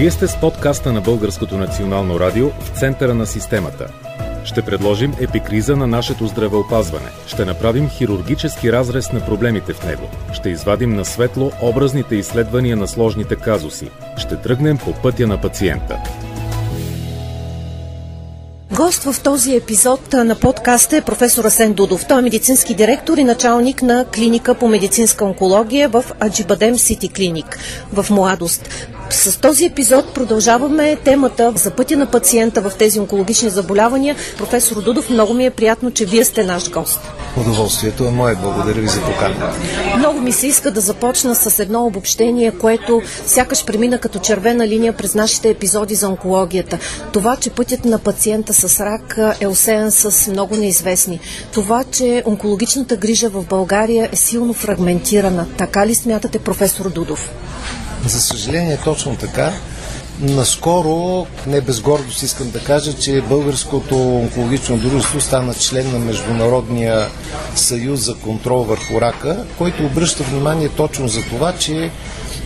Вие сте с подкаста на Българското национално радио в центъра на системата. Ще предложим епикриза на нашето здравеопазване. Ще направим хирургически разрез на проблемите в него. Ще извадим на светло образните изследвания на сложните казуси. Ще тръгнем по пътя на пациента. Гост в този епизод на подкаста е професор Асен Дудов. Той е медицински директор и началник на клиника по медицинска онкология в Аджибадем Сити Клиник в Младост. С този епизод продължаваме темата за пътя на пациента в тези онкологични заболявания. Професор Дудов, много ми е приятно, че вие сте наш гост. Удоволствието е мое. Благодаря ви за поканата. Много ми се иска да започна с едно обобщение, което сякаш премина като червена линия през нашите епизоди за онкологията. Това, че пътят на пациента с рак е осеян с много неизвестни. Това, че онкологичната грижа в България е силно фрагментирана. Така ли смятате, професор Дудов? За съжаление, точно така. Наскоро, не без гордост искам да кажа, че Българското онкологично дружество стана член на Международния съюз за контрол върху рака, който обръща внимание точно за това, че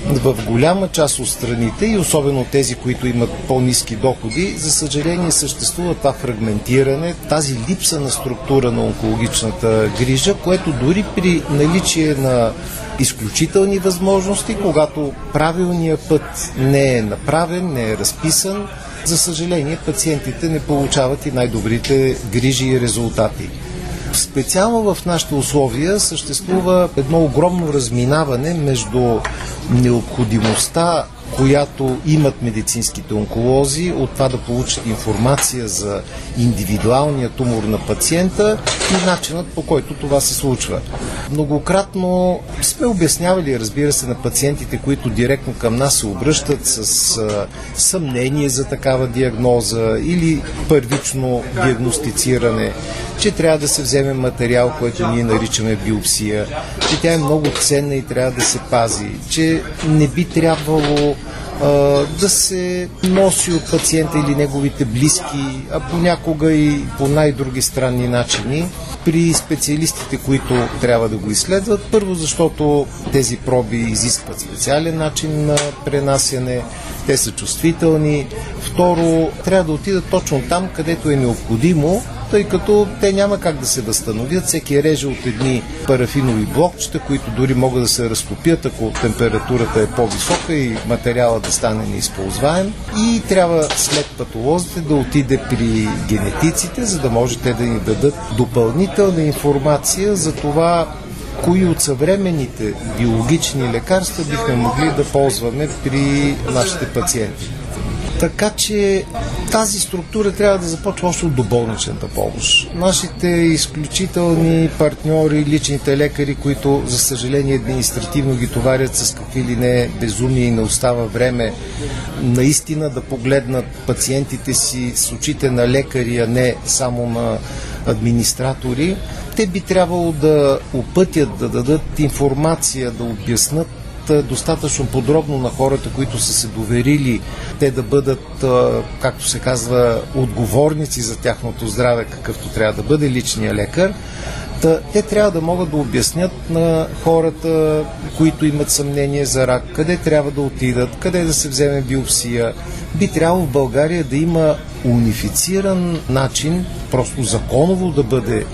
в голяма част от страните и особено тези, които имат по-низки доходи, за съжаление съществува това фрагментиране, тази липса на структура на онкологичната грижа, което дори при наличие на изключителни възможности, когато правилният път не е направен, не е разписан, за съжаление пациентите не получават и най-добрите грижи и резултати. Специално в нашите условия съществува едно огромно разминаване между необходимостта която имат медицинските онколози, от това да получат информация за индивидуалния тумор на пациента и начинът по който това се случва. Многократно сме обяснявали, разбира се, на пациентите, които директно към нас се обръщат с а, съмнение за такава диагноза или първично диагностициране, че трябва да се вземе материал, който ние наричаме биопсия, че тя е много ценна и трябва да се пази, че не би трябвало да се носи от пациента или неговите близки, а понякога и по най-други странни начини при специалистите, които трябва да го изследват. Първо, защото тези проби изискват специален начин на пренасяне, те са чувствителни. Второ, трябва да отидат точно там, където е необходимо, тъй като те няма как да се възстановят. Всеки реже от едни парафинови блокчета, които дори могат да се разтопят, ако температурата е по-висока и материала да стане неизползваем. И трябва след патолозите да отиде при генетиците, за да може те да ни дадат допълнителна информация за това кои от съвременните биологични лекарства бихме могли да ползваме при нашите пациенти. Така че тази структура трябва да започва още от доболничната помощ. Нашите изключителни партньори, личните лекари, които за съжаление административно ги товарят с какви ли не безумия и не остава време наистина да погледнат пациентите си с очите на лекари, а не само на администратори, те би трябвало да опътят, да дадат информация, да обяснат достатъчно подробно на хората, които са се доверили те да бъдат, както се казва, отговорници за тяхното здраве, какъвто трябва да бъде личния лекар. Те трябва да могат да обяснят на хората, които имат съмнение за рак, къде трябва да отидат, къде да се вземе биопсия. Би трябвало в България да има унифициран начин, просто законово да бъде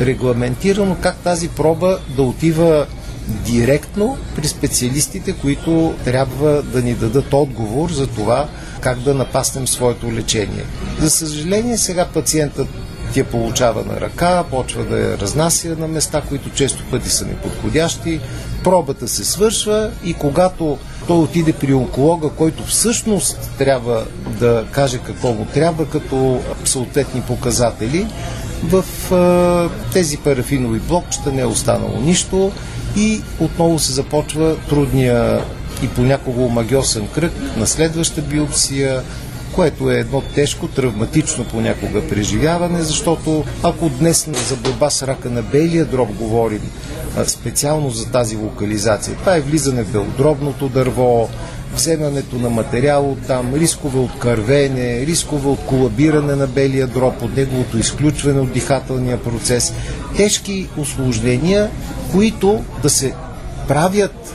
регламентирано как тази проба да отива директно при специалистите, които трябва да ни дадат отговор за това как да напаснем своето лечение. За съжаление, сега пациентът я получава на ръка, почва да я разнася на места, които често пъти са неподходящи, пробата се свършва и когато той отиде при онколога, който всъщност трябва да каже какво му трябва като съответни показатели, в тези парафинови блокчета не е останало нищо и отново се започва трудния и понякога омагиосен кръг на следваща биопсия, което е едно тежко, травматично понякога преживяване, защото ако днес за борба с рака на белия дроб говорим специално за тази локализация, това е влизане в белодробното дърво, вземането на материал от там, рискове от кървене, рискове от колабиране на белия дроб, от неговото изключване от дихателния процес. Тежки осложнения, които да се правят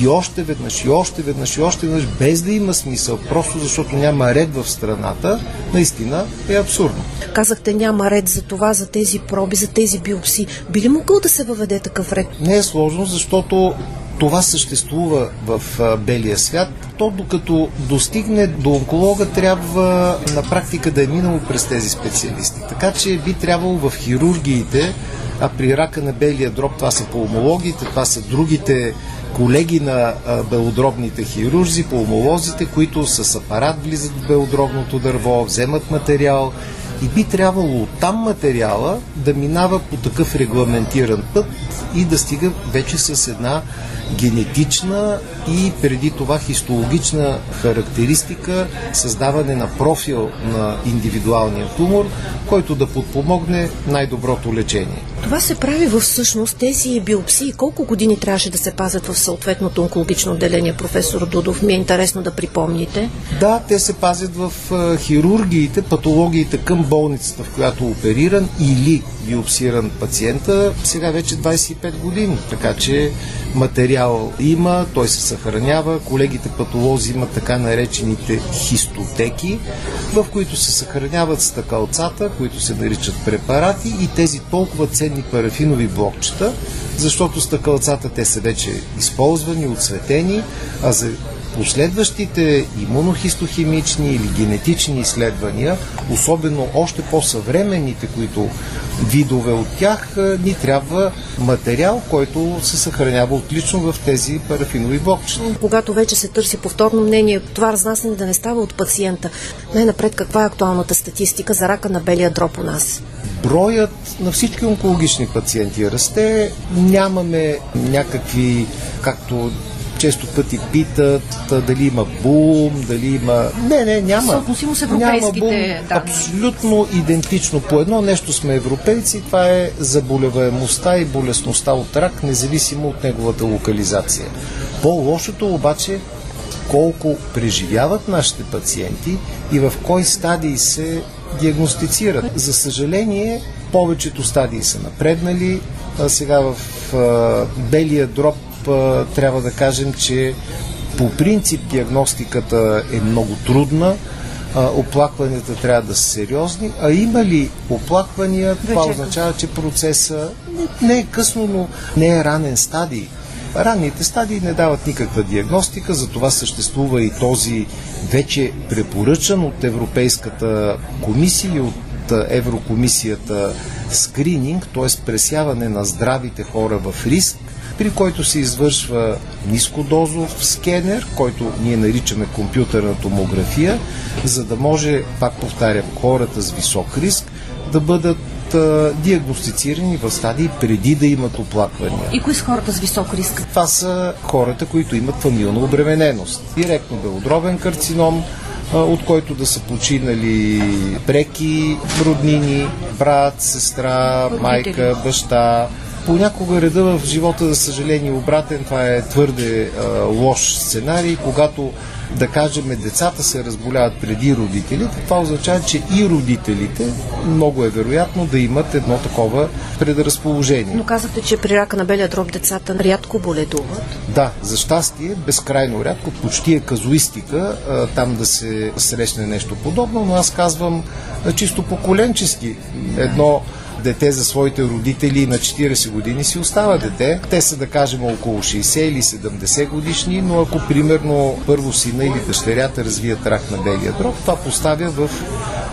и още веднъж, и още веднъж, и още веднъж, без да има смисъл, просто защото няма ред в страната, наистина е абсурдно. Казахте няма ред за това, за тези проби, за тези биопси. Би ли могъл да се въведе такъв ред? Не е сложно, защото това съществува в белия свят, то докато достигне до онколога, трябва на практика да е минало през тези специалисти. Така че би трябвало в хирургиите, а при рака на белия дроб това са пулмологите, това са другите колеги на белодробните хирурзи, пулмолозите, които с апарат влизат в белодробното дърво, вземат материал и би трябвало от там материала да минава по такъв регламентиран път и да стига вече с една генетична и преди това хистологична характеристика, създаване на профил на индивидуалния тумор, който да подпомогне най-доброто лечение. Това се прави всъщност тези биопсии. Колко години трябваше да се пазят в съответното онкологично отделение, професор Дудов? Ми е интересно да припомните. Да, те се пазят в хирургиите, патологиите към болницата, в която е опериран или биопсиран пациента, сега вече 25 години. Така че материал има, той се съхранява. Колегите патолози имат така наречените хистотеки, в които се съхраняват стъкалцата, които се наричат препарати и тези толкова ценни парафинови блокчета, защото стъкалцата те са вече използвани, отсветени, а за последващите имунохистохимични или генетични изследвания, особено още по-съвременните, които видове от тях, ни трябва материал, който се съхранява отлично в тези парафинови блокчета. Когато вече се търси повторно мнение, това разнасяне да не става от пациента. Най-напред каква е актуалната статистика за рака на белия дроб у нас? Броят на всички онкологични пациенти расте. Нямаме някакви, както често пъти питат дали има бум, дали има... Не, не, няма. Съотносимо с европейските няма бум. Абсолютно идентично. По едно нещо сме европейци, това е заболеваемостта и болесността от рак, независимо от неговата локализация. По-лошото обаче колко преживяват нашите пациенти и в кой стадии се диагностицират. За съжаление, повечето стадии са напреднали. А сега в а, белия дроб трябва да кажем, че по принцип диагностиката е много трудна, оплакванията трябва да са сериозни, а има ли оплаквания, това означава, че процеса не е късно, но не е ранен стадий. Ранните стадии не дават никаква диагностика, затова съществува и този вече препоръчан от Европейската комисия и от Еврокомисията скрининг, т.е. пресяване на здравите хора в риск, при който се извършва нискодозов скенер, който ние наричаме компютърна томография, за да може, пак повтарям, хората с висок риск да бъдат диагностицирани в стадии преди да имат оплаквания. И кои са хората с висок риск? Това са хората, които имат фамилна обремененост. Директно белодробен карцином, от който да са починали преки роднини, брат, сестра, майка, баща, Понякога реда в живота, за съжаление, обратен. Това е твърде а, лош сценарий, когато да кажем, децата се разболяват преди родителите, това означава, че и родителите много е вероятно да имат едно такова предразположение. Но казвате, че при рака на белия дроб децата рядко боледуват. Да, за щастие, безкрайно рядко, почти е казуистика а, там да се срещне нещо подобно, но аз казвам а, чисто поколенчески. Едно дете за своите родители на 40 години си остава дете. Те са, да кажем, около 60 или 70 годишни, но ако примерно първо сина или дъщерята развият рак на белия дроб, това поставя в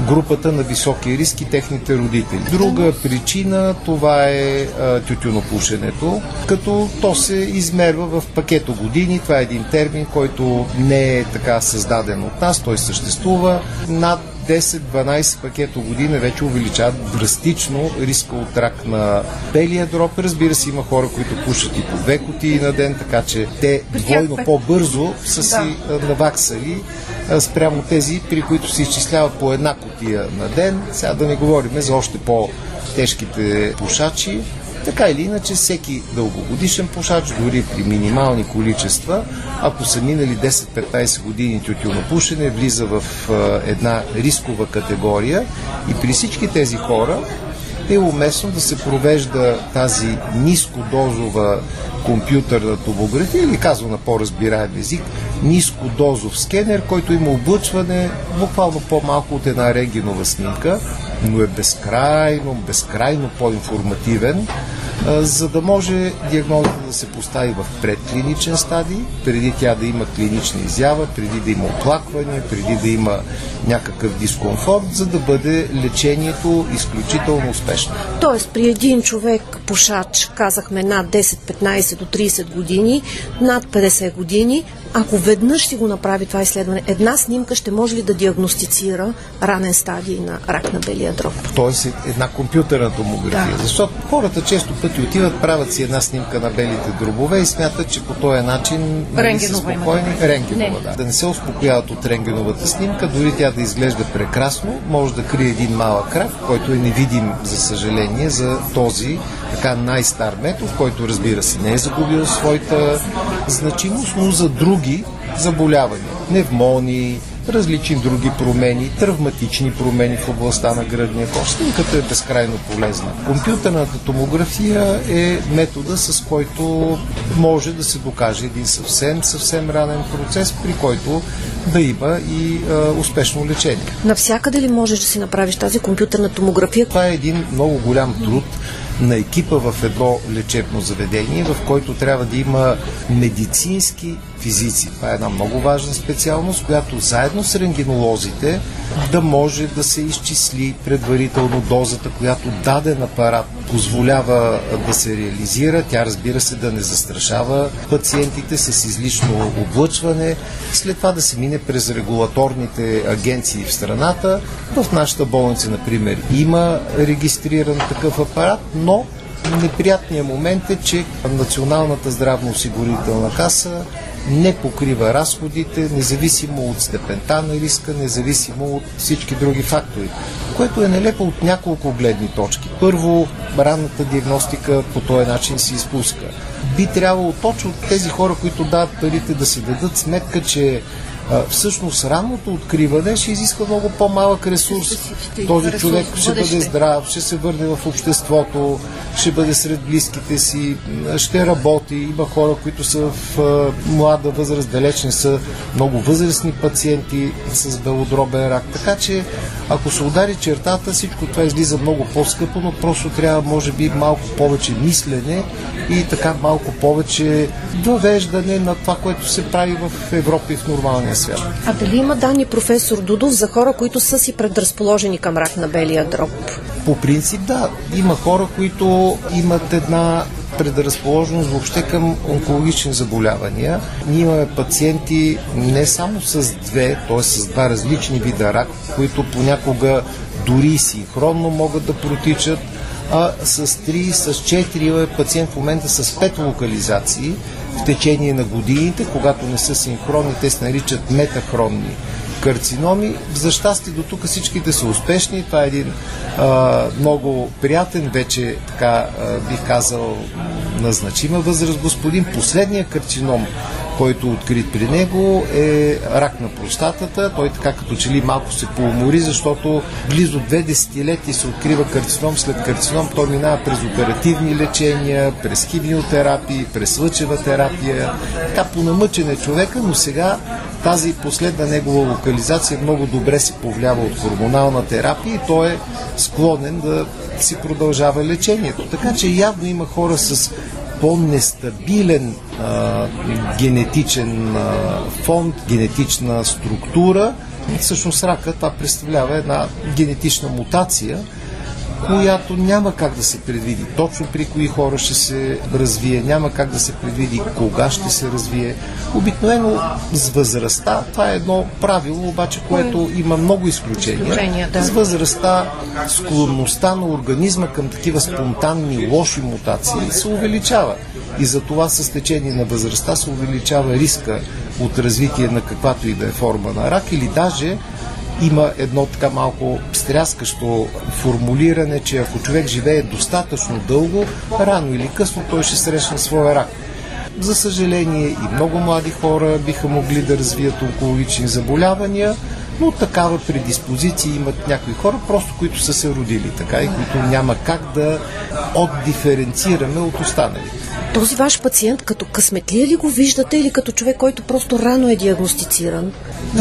групата на високи риски техните родители. Друга причина това е тютюнопушенето, като то се измерва в пакето години. Това е един термин, който не е така създаден от нас, той съществува. Над 10-12 пакета година вече увеличават драстично риска от рак на белия дроб. Разбира се, има хора, които пушат и по две кутии на ден, така че те двойно по-бързо са си да. наваксали спрямо тези, при които се изчислява по една кутия на ден. Сега да не говорим за още по-тежките пушачи. Така или иначе, всеки дългогодишен пушач, дори при минимални количества, ако са минали 10-15 години тютюнопушене, влиза в една рискова категория и при всички тези хора е уместно да се провежда тази нискодозова компютърна томография или казва на по-разбираем език, нискодозов скенер, който има облъчване буквално по-малко от една рентгенова снимка, но е безкрайно, безкрайно по-информативен за да може диагнозата да се постави в предклиничен стадий, преди тя да има клинична изява, преди да има оплакване, преди да има някакъв дискомфорт, за да бъде лечението изключително успешно. Тоест при един човек пушач, казахме над 10, 15 до 30 години, над 50 години, ако веднъж си го направи това изследване, една снимка ще може ли да диагностицира ранен стадий на рак на белия дроб? Тоест една компютърна томография. Да. Защото хората често пъти отиват, правят си една снимка на белите дробове и смятат, че по този начин нали, са спокойни. Рентгенова, да. да не се успокояват от рентгеновата снимка, дори тя да изглежда прекрасно, може да крие един малък крак, който е невидим, за съжаление, за този така най-стар метод, който разбира се не е загубил своята значимост, но за други заболявания. Невмони, различни други промени, травматични промени в областта на гръдния кош. Снимката е безкрайно полезна. Компютърната томография е метода, с който може да се докаже един съвсем, съвсем ранен процес, при който да има и а, успешно лечение. Навсякъде ли можеш да си направиш тази компютърна томография? Това е един много голям труд на екипа в едно лечебно заведение, в който трябва да има медицински физици. Това е една много важна специалност, която заедно с рентгенолозите да може да се изчисли предварително дозата, която даден апарат позволява да се реализира. Тя разбира се да не застрашава пациентите с излишно облъчване. След това да се мине през регулаторните агенции в страната. В нашата болница, например, има регистриран такъв апарат, но неприятният момент е, че Националната здравноосигурителна каса не покрива разходите, независимо от степента на риска, независимо от всички други фактори, което е нелепо от няколко гледни точки. Първо, ранната диагностика по този начин се изпуска. Би трябвало точно тези хора, които дават парите, да си дадат сметка, че всъщност ранното откриване ще изисква много по-малък ресурс. Този човек ще бъде здрав, ще се върне в обществото, ще бъде сред близките си, ще работи. Има хора, които са в млада възраст, далеч не са много възрастни пациенти с белодробен рак. Така че, ако се удари чертата, всичко това излиза много по-скъпо, но просто трябва, може би, малко повече мислене и така малко повече довеждане на това, което се прави в Европа и в нормалния свят. А дали има данни, професор Дудов, за хора, които са си предразположени към рак на белия дроб? По принцип, да. Има хора, които имат една предразположеност въобще към онкологични заболявания. Ние имаме пациенти не само с две, т.е. с два различни вида рак, които понякога дори синхронно могат да протичат, а с 3, с 4 е пациент в момента с 5 локализации в течение на годините, когато не са синхронни, те се наричат метахронни карциноми. За щастие до тук всичките са успешни. Това е един а, много приятен, вече така а, бих казал на значима възраст господин. Последният карцином, който е открит при него е рак на простатата. Той така като че ли малко се поумори, защото близо две десетилетия се открива карцином след карцином. Той минава през оперативни лечения, през химиотерапии, през лъчева терапия. Така понамъчен е човека, но сега тази последна негова локализация много добре се повлиява от хормонална терапия и той е склонен да си продължава лечението. Така че явно има хора с по-нестабилен генетичен а, фонд, генетична структура. Всъщност рака това представлява една генетична мутация, която няма как да се предвиди точно при кои хора ще се развие, няма как да се предвиди кога ще се развие. Обикновено с възрастта, това е едно правило, обаче, което има много изключения. Да. С възрастта склонността на организма към такива спонтанни лоши мутации се увеличава. И за това с течение на възрастта се увеличава риска от развитие на каквато и да е форма на рак или даже има едно така малко стряскащо формулиране, че ако човек живее достатъчно дълго, рано или късно той ще срещне своя рак. За съжаление и много млади хора биха могли да развият онкологични заболявания, но такава предиспозиция имат някои хора, просто които са се родили така и които няма как да отдиференцираме от останалите. Този ваш пациент като късметлия ли го виждате или като човек, който просто рано е диагностициран?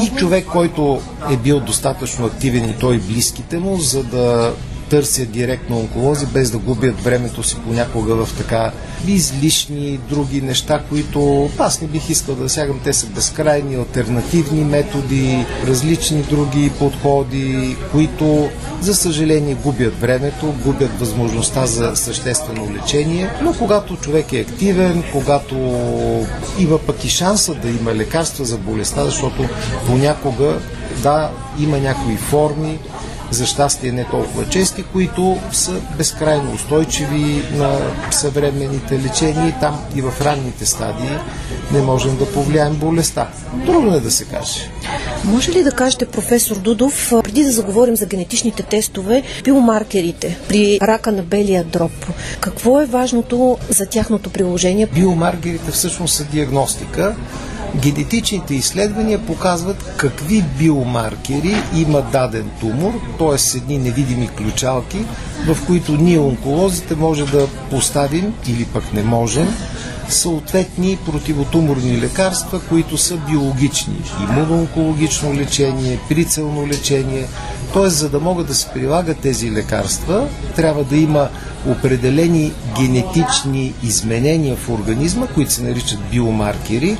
И човек, който е бил достатъчно активен и той близките му, за да търсят директно онколози, без да губят времето си понякога в така излишни други неща, които аз не бих искал да сягам. Те са безкрайни, альтернативни методи, различни други подходи, които за съжаление губят времето, губят възможността за съществено лечение, но когато човек е активен, когато има пък и шанса да има лекарства за болестта, защото понякога да, има някои форми, за щастие не толкова чести, които са безкрайно устойчиви на съвременните лечения и там и в ранните стадии не можем да повлияем болестта. Трудно е да се каже. Може ли да кажете, професор Дудов, преди да заговорим за генетичните тестове, биомаркерите при рака на белия дроб, какво е важното за тяхното приложение? Биомаркерите всъщност са диагностика Генетичните изследвания показват какви биомаркери има даден тумор, т.е. едни невидими ключалки, в които ние онколозите може да поставим или пък не можем съответни противотуморни лекарства, които са биологични. Имуноонкологично лечение, прицелно лечение. Т.е. за да могат да се прилагат тези лекарства, трябва да има определени генетични изменения в организма, които се наричат биомаркери,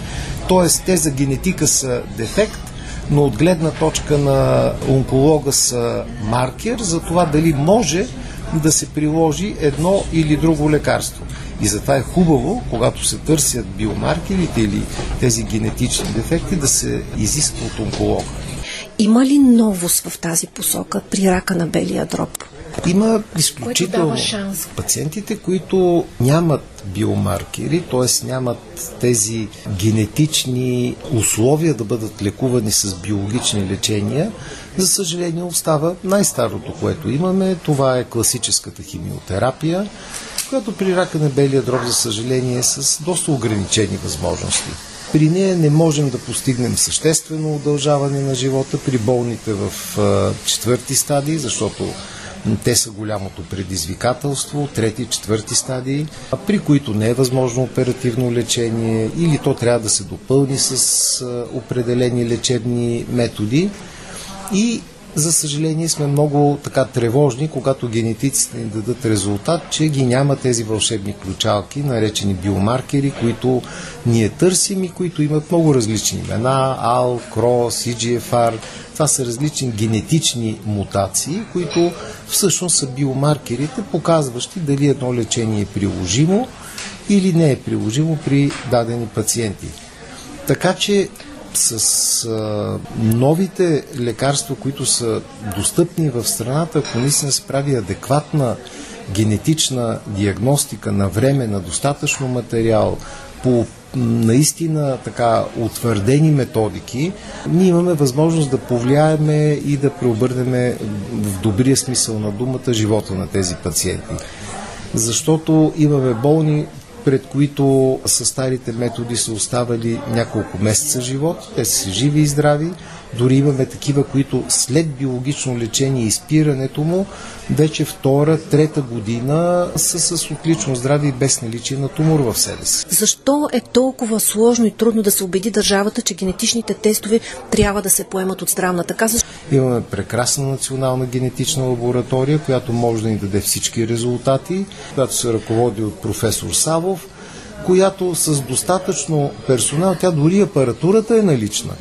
т.е. те за генетика са дефект, но от гледна точка на онколога са маркер за това дали може да се приложи едно или друго лекарство. И затова е хубаво, когато се търсят биомаркерите или тези генетични дефекти, да се изисква от онколога. Има ли новост в тази посока при рака на белия дроб? Има изключително пациентите, които нямат биомаркери, т.е. нямат тези генетични условия да бъдат лекувани с биологични лечения, за съжаление остава най-старото, което имаме. Това е класическата химиотерапия, която при рака на белия дроб, за съжаление, е с доста ограничени възможности. При нея не можем да постигнем съществено удължаване на живота при болните в четвърти стадии, защото те са голямото предизвикателство, трети, четвърти стадии, при които не е възможно оперативно лечение или то трябва да се допълни с определени лечебни методи. И за съжаление сме много така тревожни, когато генетиците ни дадат резултат, че ги няма тези вълшебни ключалки, наречени биомаркери, които ние търсим и които имат много различни имена, АЛ, КРОС, EGFR. Това са различни генетични мутации, които всъщност са биомаркерите, показващи дали едно лечение е приложимо или не е приложимо при дадени пациенти. Така че с а, новите лекарства, които са достъпни в страната, ако наистина се прави адекватна генетична диагностика на време, на достатъчно материал, по наистина така утвърдени методики, ние имаме възможност да повлияеме и да преобърнеме в добрия смисъл на думата живота на тези пациенти. Защото имаме болни, пред които с старите методи са оставали няколко месеца живот. Те са живи и здрави. Дори имаме такива, които след биологично лечение и спирането му, вече втора, трета година са с отлично здраве и без наличие на тумор в себе си. Защо е толкова сложно и трудно да се убеди държавата, че генетичните тестове трябва да се поемат от здравната каса? Имаме прекрасна национална генетична лаборатория, която може да ни даде всички резултати, която се ръководи от професор Савов, която с достатъчно персонал, тя дори апаратурата е налична.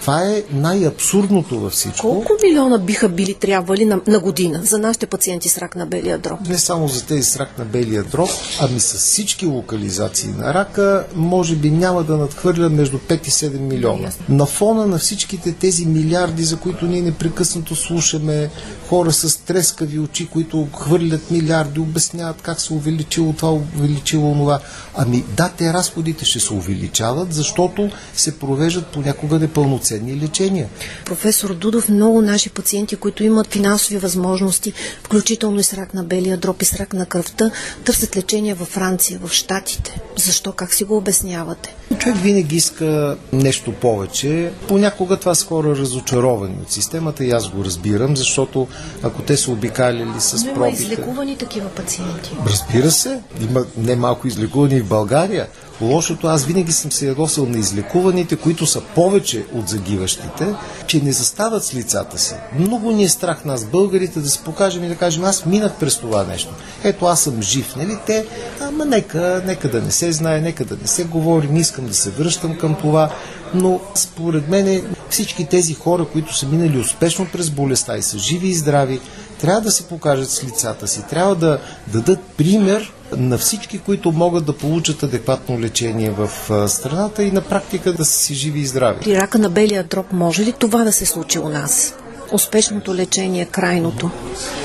Това е най-абсурдното във всичко. Колко милиона биха били трябвали на, на година за нашите пациенти с рак на белия дроб? Не само за тези с рак на белия дроб, ами с всички локализации на рака, може би няма да надхвърля между 5 и 7 милиона. На фона на всичките тези милиарди, за които ние непрекъснато слушаме, хора с трескави очи, които хвърлят милиарди, обясняват как се увеличило това, увеличило това. Ами да, те разходите ще се увеличават, защото се провеждат понякога непълноценно пълноценни лечения. Професор Дудов, много наши пациенти, които имат финансови възможности, включително и с рак на белия дроб и с рак на кръвта, търсят лечение във Франция, в Штатите. Защо? Как си го обяснявате? Човек винаги иска нещо повече. Понякога това са хора разочаровани от системата и аз го разбирам, защото ако те са обикаляли с Но пробите... има излекувани такива пациенти. Разбира се, има немалко излекувани в България. Лошото, аз винаги съм се ядосал на излекуваните, които са повече от загиващите, че не застават с лицата си. Много ни е страх нас, българите, да се покажем и да кажем, аз минах през това нещо. Ето, аз съм жив, нали? Те, ама нека, нека да не се знае, нека да не се говори, не искам да се връщам към това. Но според мен всички тези хора, които са минали успешно през болестта и са живи и здрави, трябва да се покажат с лицата си, трябва да дадат пример на всички, които могат да получат адекватно лечение в страната и на практика да са си живи и здрави. При рака на белия дроб може ли това да се случи у нас? Успешното лечение, крайното.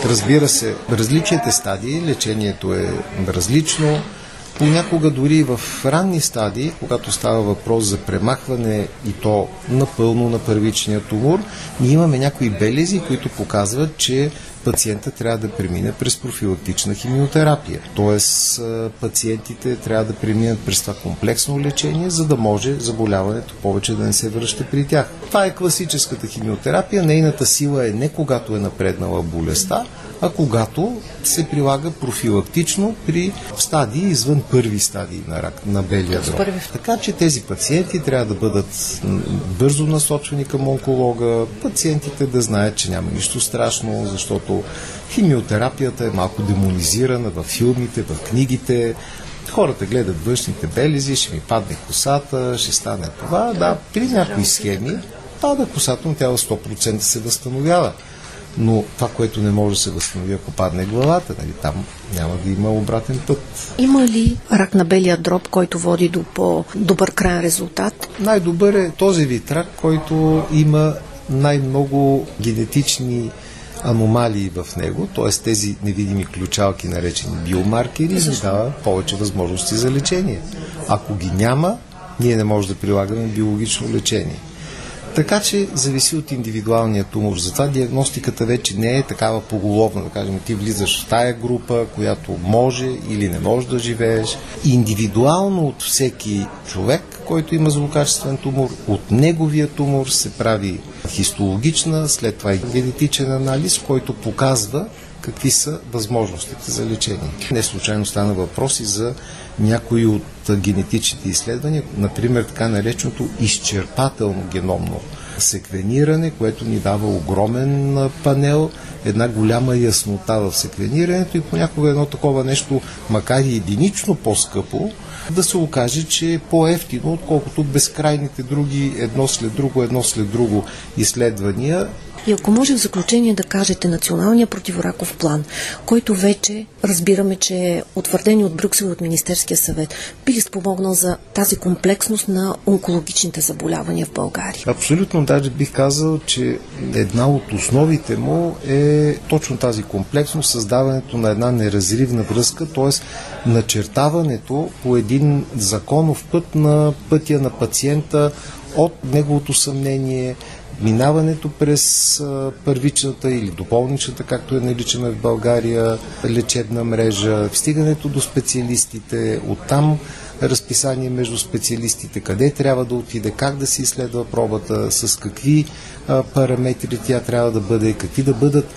Разбира се, различните стадии, лечението е различно. Понякога дори в ранни стадии, когато става въпрос за премахване и то напълно на първичния тумор, ние имаме някои белези, които показват, че пациента трябва да премине през профилактична химиотерапия. Тоест пациентите трябва да преминат през това комплексно лечение, за да може заболяването повече да не се връща при тях. Това е класическата химиотерапия. Нейната сила е не когато е напреднала болестта, а когато се прилага профилактично при стадии извън първи стадии на рак на белия дроб. Така че тези пациенти трябва да бъдат бързо насочвани към онколога, пациентите да знаят, че няма нищо страшно, защото химиотерапията е малко демонизирана в филмите, в книгите. Хората гледат външните белези, ще ми падне косата, ще стане това. Да, при някои схеми пада косата, но тя 100% се възстановява но това, което не може да се възстанови, ако падне главата, нали, там няма да има обратен път. Има ли рак на белия дроб, който води до по-добър крайен резултат? Най-добър е този вид рак, който има най-много генетични аномалии в него, т.е. тези невидими ключалки, наречени биомаркери, ни дава повече възможности за лечение. Ако ги няма, ние не можем да прилагаме биологично лечение. Така че зависи от индивидуалния тумор. Затова диагностиката вече не е такава поголовна, да кажем, ти влизаш в тая група, която може или не може да живееш. Индивидуално от всеки човек, който има злокачествен тумор, от неговия тумор се прави хистологична, след това и генетичен анализ, който показва какви са възможностите за лечение. Не случайно стана въпроси за някои от генетичните изследвания, например така нареченото изчерпателно геномно секвениране, което ни дава огромен панел, една голяма яснота в секвенирането и понякога едно такова нещо, макар и единично по-скъпо, да се окаже, че е по-ефтино, отколкото безкрайните други едно след друго, едно след друго изследвания. И ако може в заключение да кажете националния противораков план, който вече разбираме, че е утвърден от Брюксел от Министерския съвет, би ли спомогнал за тази комплексност на онкологичните заболявания в България? Абсолютно, даже бих казал, че една от основите му е точно тази комплексност, създаването на една неразривна връзка, т.е. начертаването по един законов път на пътя на пациента от неговото съмнение, минаването през първичната или допълничната, както е наричаме в България, лечебна мрежа, стигането до специалистите, оттам разписание между специалистите, къде трябва да отиде, как да се изследва пробата, с какви параметри тя трябва да бъде, какви да бъдат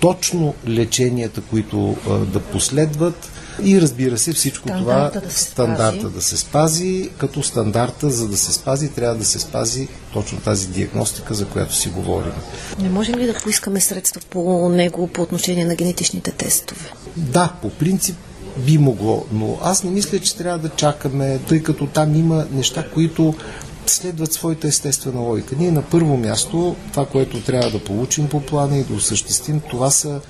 точно леченията, които да последват и разбира се всичко стандарта това, да стандарта спази. да се спази, като стандарта за да се спази трябва да се спази точно тази диагностика, за която си говорим. Не можем ли да поискаме средства по него по отношение на генетичните тестове? Да, по принцип би могло, но аз не мисля, че трябва да чакаме, тъй като там има неща, които следват своята естествена логика. Ние на първо място, това, което трябва да получим по плана и да осъществим, това са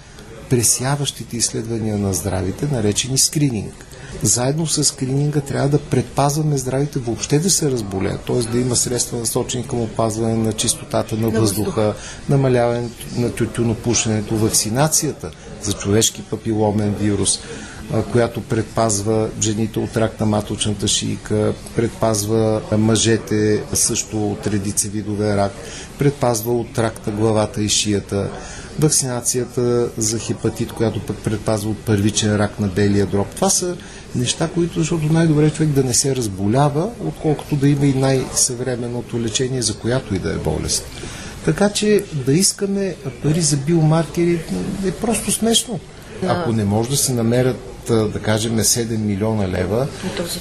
пресяващите изследвания на здравите, наречени скрининг. Заедно с скрининга трябва да предпазваме здравите въобще да се разболеят, т.е. да има средства насочени към опазване на чистотата на въздуха, намаляване на тютюнопушенето, вакцинацията за човешки папиломен вирус, която предпазва жените от рак на маточната шийка, предпазва мъжете също от редица видове рак, предпазва от рак на главата и шията, вакцинацията за хепатит, която пък предпазва от първичен рак на белия дроб. Това са неща, които, защото най-добре е човек да не се разболява, отколкото да има и най-съвременното лечение за която и да е болест. Така че да искаме пари за биомаркери е просто смешно. Ако не може да се намерят да кажем 7 милиона лева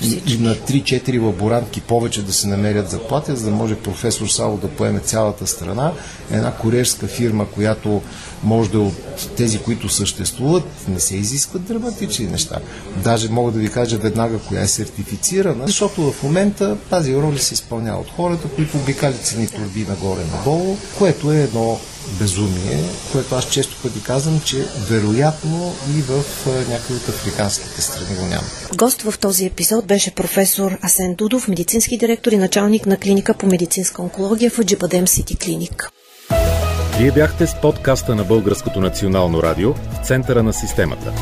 и, и на 3-4 лаборантки повече да се намерят заплати, за да може професор Сало да поеме цялата страна. Една куриерска фирма, която може да е от тези, които съществуват, не се изискват драматични неща. Даже мога да ви кажа веднага коя е сертифицирана, защото в момента тази роля се изпълнява от хората, които обикалят цени турби нагоре-надолу, което е едно безумие, което аз често пъти казвам, че вероятно и в някои от африканските страни го няма. Гост в този епизод беше професор Асен Дудов, медицински директор и началник на клиника по медицинска онкология в Аджипадем Сити Клиник. Вие бяхте с подкаста на Българското национално радио в центъра на системата.